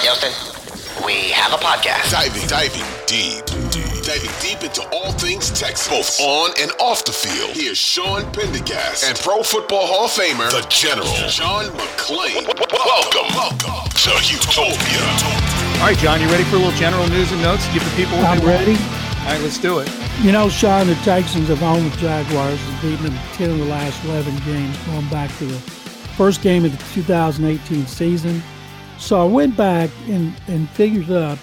Houston, we have a podcast. Diving, diving deep, deep, diving deep into all things Texas, both on and off the field. Here's Sean Pendergast and Pro Football Hall of Famer, the General, John McClain. Welcome, welcome to Utopia. All right, John, you ready for a little general news and notes? Give the people what I'm they ready. All right, let's do it. You know, Sean, the Texans have owned the Jaguars and beaten them 10 of the last 11 games going back to the first game of the 2018 season. So I went back and, and figured up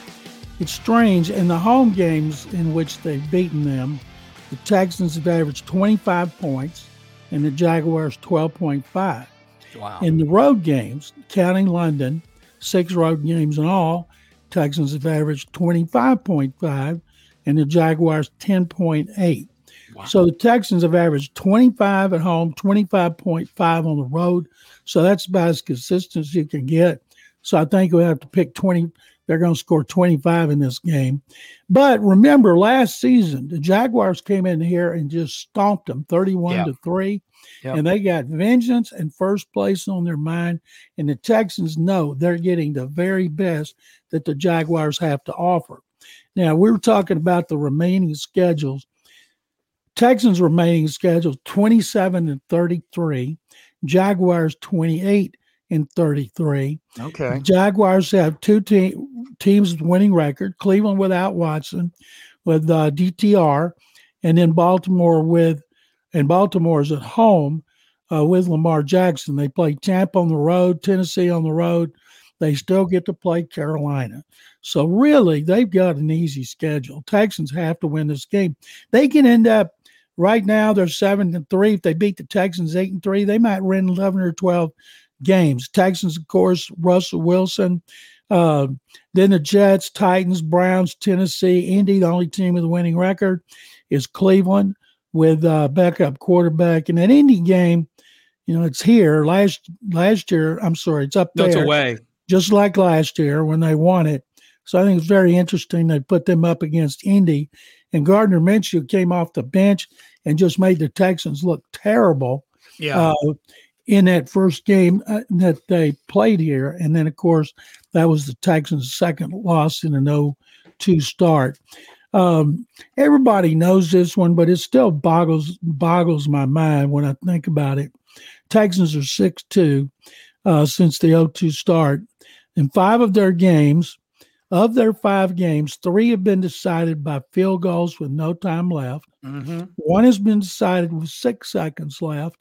it's strange. In the home games in which they've beaten them, the Texans have averaged 25 points and the Jaguars 12.5. Wow. In the road games, counting London, six road games in all, Texans have averaged 25.5 and the Jaguars 10.8. So the Texans have averaged 25 at home, 25.5 on the road. So that's about as consistent as you can get. So I think we have to pick 20. They're going to score 25 in this game. But remember, last season, the Jaguars came in here and just stomped them 31 Yeah. to 3. Yep. And they got vengeance and first place on their mind. And the Texans know they're getting the very best that the Jaguars have to offer. Now, we were talking about the remaining schedules. Texans remaining schedule 27 and 33, Jaguars 28 and 33. Okay. Jaguars have two te- teams with winning record, Cleveland without Watson with uh, DTR and then Baltimore with and Baltimore's at home uh, with Lamar Jackson. They play Tampa on the road, Tennessee on the road. They still get to play Carolina. So really, they've got an easy schedule. Texans have to win this game. They can end up right now. They're seven and three. If they beat the Texans eight and three, they might win eleven or twelve games. Texans, of course, Russell Wilson. Uh, then the Jets, Titans, Browns, Tennessee, Indy. The only team with a winning record is Cleveland with uh, backup quarterback. And that Indy game, you know, it's here. Last last year, I'm sorry, it's up there it's away. just like last year when they won it. So I think it's very interesting they put them up against Indy. And Gardner Minshew came off the bench and just made the Texans look terrible Yeah. uh, in that first game uh, that they played here. And then, of course, that was the Texans' second loss in an 0 2 start. Um, everybody knows this one, but it still boggles boggles my mind when I think about it. Texans are 6 2 uh, since the 0 2 start. In five of their games, of their five games, three have been decided by field goals with no time left. mm-hmm. One has been decided with six seconds left.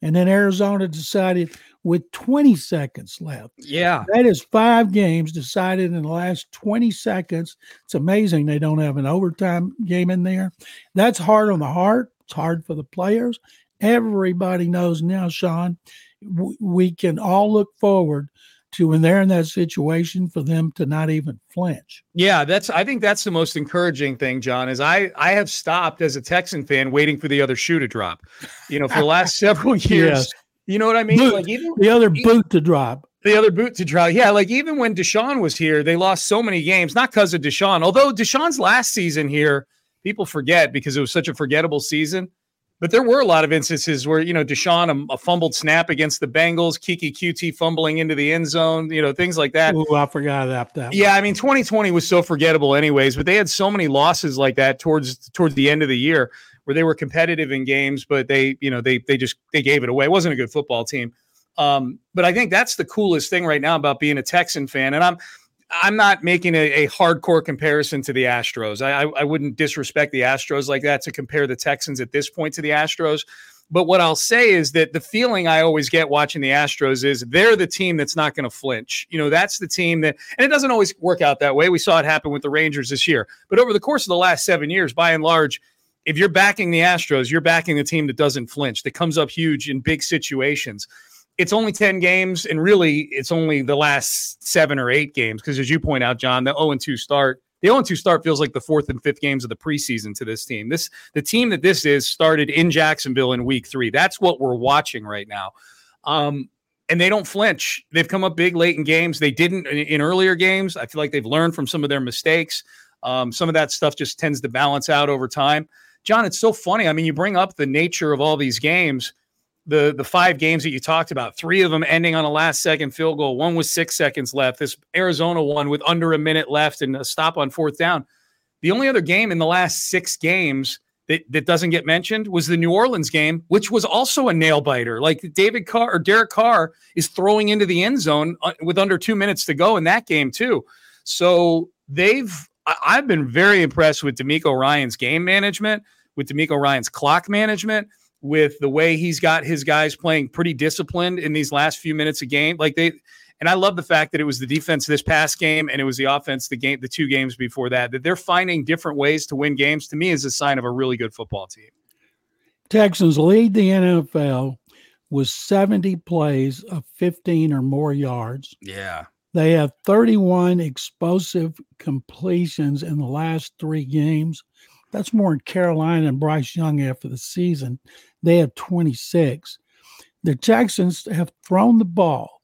And then Arizona decided with 20 seconds left. Yeah. That is five games decided in the last 20 seconds. It's amazing they don't have an overtime game in there. That's hard on the heart. It's hard for the players. Everybody knows now, Sean, we can all look forward to when they're in that situation for them to not even flinch. Yeah, that's I think that's the most encouraging thing, John, is I I have stopped as a Texan fan waiting for the other shoe to drop. You know, for the last several years. Yes. You know what I mean? Boot. Like even The other e- boot to drop. the other boot to drop. Yeah, like even when Deshaun was here, they lost so many games, not because of Deshaun. Although Deshaun's last season here, people forget because it was such a forgettable season. But there were a lot of instances where, you know, Deshaun, a, a fumbled snap against the Bengals, Keke Coutee fumbling into the end zone, you know, things like that. Ooh, I forgot about that. Yeah, I mean 2020 was so forgettable anyways, but they had so many losses like that towards towards the end of the year where they were competitive in games, but they, you know, they they just they gave it away. It wasn't a good football team. Um, but I think that's the coolest thing right now about being a Texan fan. And I'm I'm not making a, a hardcore comparison to the Astros. I, I I wouldn't disrespect the Astros like that to compare the Texans at this point to the Astros. But what I'll say is that the feeling I always get watching the Astros is they're the team that's not going to flinch. You know, that's the team that, and it doesn't always work out that way. We saw it happen with the Rangers this year. But over the course of the last seven years, by and large, if you're backing the Astros, you're backing the team that doesn't flinch, that comes up huge in big situations. It's only 10 games, and really it's only the last seven or eight games. Because as you point out, John, the 0 2 start, the 0 2 start feels like the fourth and fifth games of the preseason to this team. This the team that this is started in Jacksonville in week three. That's what we're watching right now. Um, and they don't flinch. They've come up big late in games. They didn't in, in earlier games. I feel like they've learned from some of their mistakes. Um, some of that stuff just tends to balance out over time. John, it's so funny. I mean, you bring up the nature of all these games. The the five games that you talked about, three of them ending on a last second field goal. One was six seconds left. This Arizona one with under a minute left and a stop on fourth down. The only other game in the last six games that, that doesn't get mentioned was the New Orleans game, which was also a nail biter. Like David Carr or Derek Carr is throwing into the end zone uh, with under two minutes to go in that game too. So they've I've been very impressed with DeMeco Ryans' game management, with DeMeco Ryans' clock management, with the way he's got his guys playing pretty disciplined in these last few minutes of game. Like they and I love the fact that it was the defense this past game and it was the offense the game the two games before that that they're finding different ways to win games to me is a sign of a really good football team. Texans lead the NFL with 70 plays of 15 or more yards. Yeah. They have 31 explosive completions in the last 3 games. That's more in Carolina and Bryce Young after the season. They have 26. The Texans have thrown the ball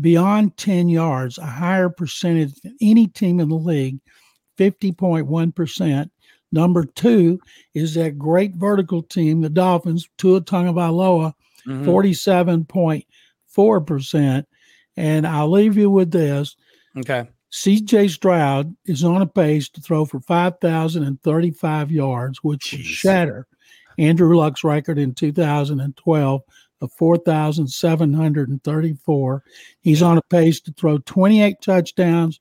beyond 10 yards, a higher percentage than any team in the league, 50.1%. Number two is that great vertical team, the Dolphins, Tua Tagovailoa, mm-hmm. 47.4%. And I'll leave you with this. Okay. CJ Stroud is on a pace to throw for 5,035 yards, which Jeez. shatter Andrew Luck's record in 2012 of 4,734. He's on a pace to throw 28 touchdowns,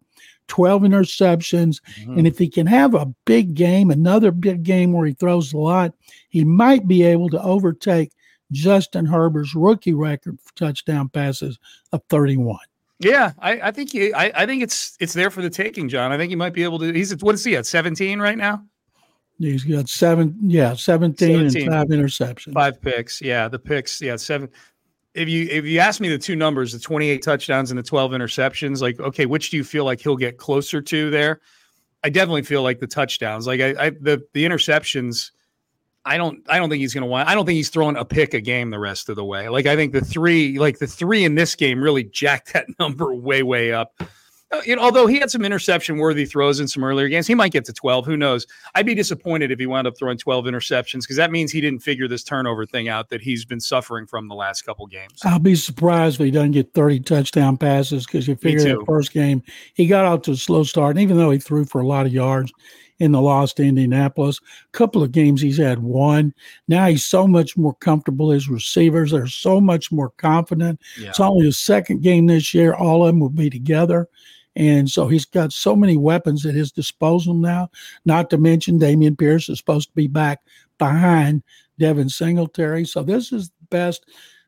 12 interceptions. Mm-hmm. And if he can have a big game, another big game where he throws a lot, he might be able to overtake Justin Herbert's rookie record for touchdown passes of 31. Yeah, I, I think he, I, I think it's it's there for the taking, John. I think he might be able to. He's what is he at? Seventeen right now. He's got seven, yeah, 17, 17, and five interceptions. Five picks. Yeah, the picks. Yeah, seven. If you if you ask me the two numbers, the 28 touchdowns and the 12 interceptions, like, okay, which do you feel like he'll get closer to there? I definitely feel like the touchdowns. Like I, I the the interceptions, I don't I don't think he's gonna want I don't think he's throwing a pick a game the rest of the way. Like I think the three, like the three in this game really jacked that number way, way up. Uh, you know, although he had some interception worthy throws in some earlier games, he might get to 12. Who knows? I'd be disappointed if he wound up throwing 12 interceptions because that means he didn't figure this turnover thing out that he's been suffering from the last couple games. I'll be surprised if he doesn't get 30 touchdown passes because you figure the first game he got out to a slow start. And even though he threw for a lot of yards in the loss to Indianapolis, a couple of games he's had one. Now he's so much more comfortable. His receivers are so much more confident. Yeah. It's only his second game this year. All of them will be together. And so he's got so many weapons at his disposal now, not to mention Dameon Pierce is supposed to be back behind Devin Singletary. So this is the best.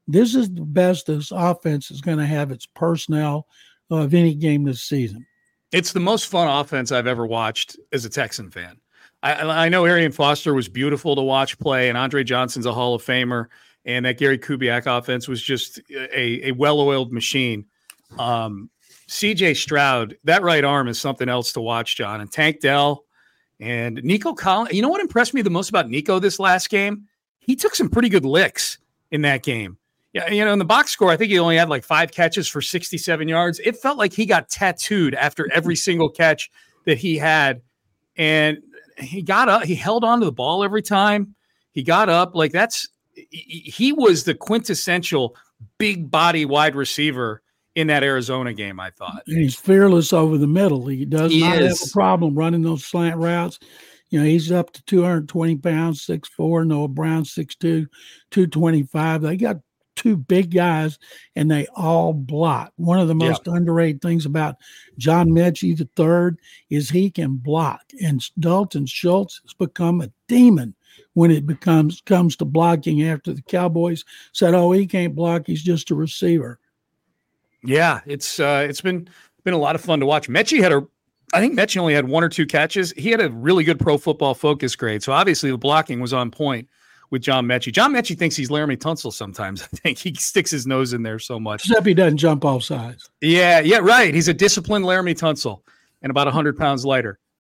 This is the best this offense is going to have its personnel of any game this season. It's the most fun offense I've ever watched as a Texan fan. I, I know Arian Foster was beautiful to watch play, and Andre Johnson's a Hall of Famer, and that Gary Kubiak offense was just a, a well-oiled machine. Um, CJ Stroud, that right arm is something else to watch, John. And Tank Dell and Nico Collins. You know what impressed me the most about Nico this last game? He took some pretty good licks in that game. Yeah, you know, in the box score, I think he only had like five catches for 67 yards. It felt like he got tattooed after every single catch that he had. And he got up, he held on to the ball every time. He got up. Like that's he was the quintessential big body wide receiver in that Arizona game, I thought. And he's fearless over the middle. He does he not is. have a problem running those slant routes. You know, he's up to 220 pounds, 6'4. Noah Brown, 6'2, 225. They got two big guys and they all block. One of the most yeah. underrated things about John Metchie the third is he can block. And Dalton Schultz has become a demon when it becomes comes to blocking after the Cowboys said, Oh, he can't block, he's just a receiver. Yeah, it's uh, it's been been a lot of fun to watch. Metchie had a, I think Metchie only had one or two catches. He had a really good Pro Football Focus grade, so obviously the blocking was on point with John Metchie. John Metchie thinks he's Laremy Tunsil sometimes. I think he sticks his nose in there so much. Except he doesn't jump off sides. Yeah, yeah, right. He's a disciplined Laremy Tunsil and about 100 pounds lighter.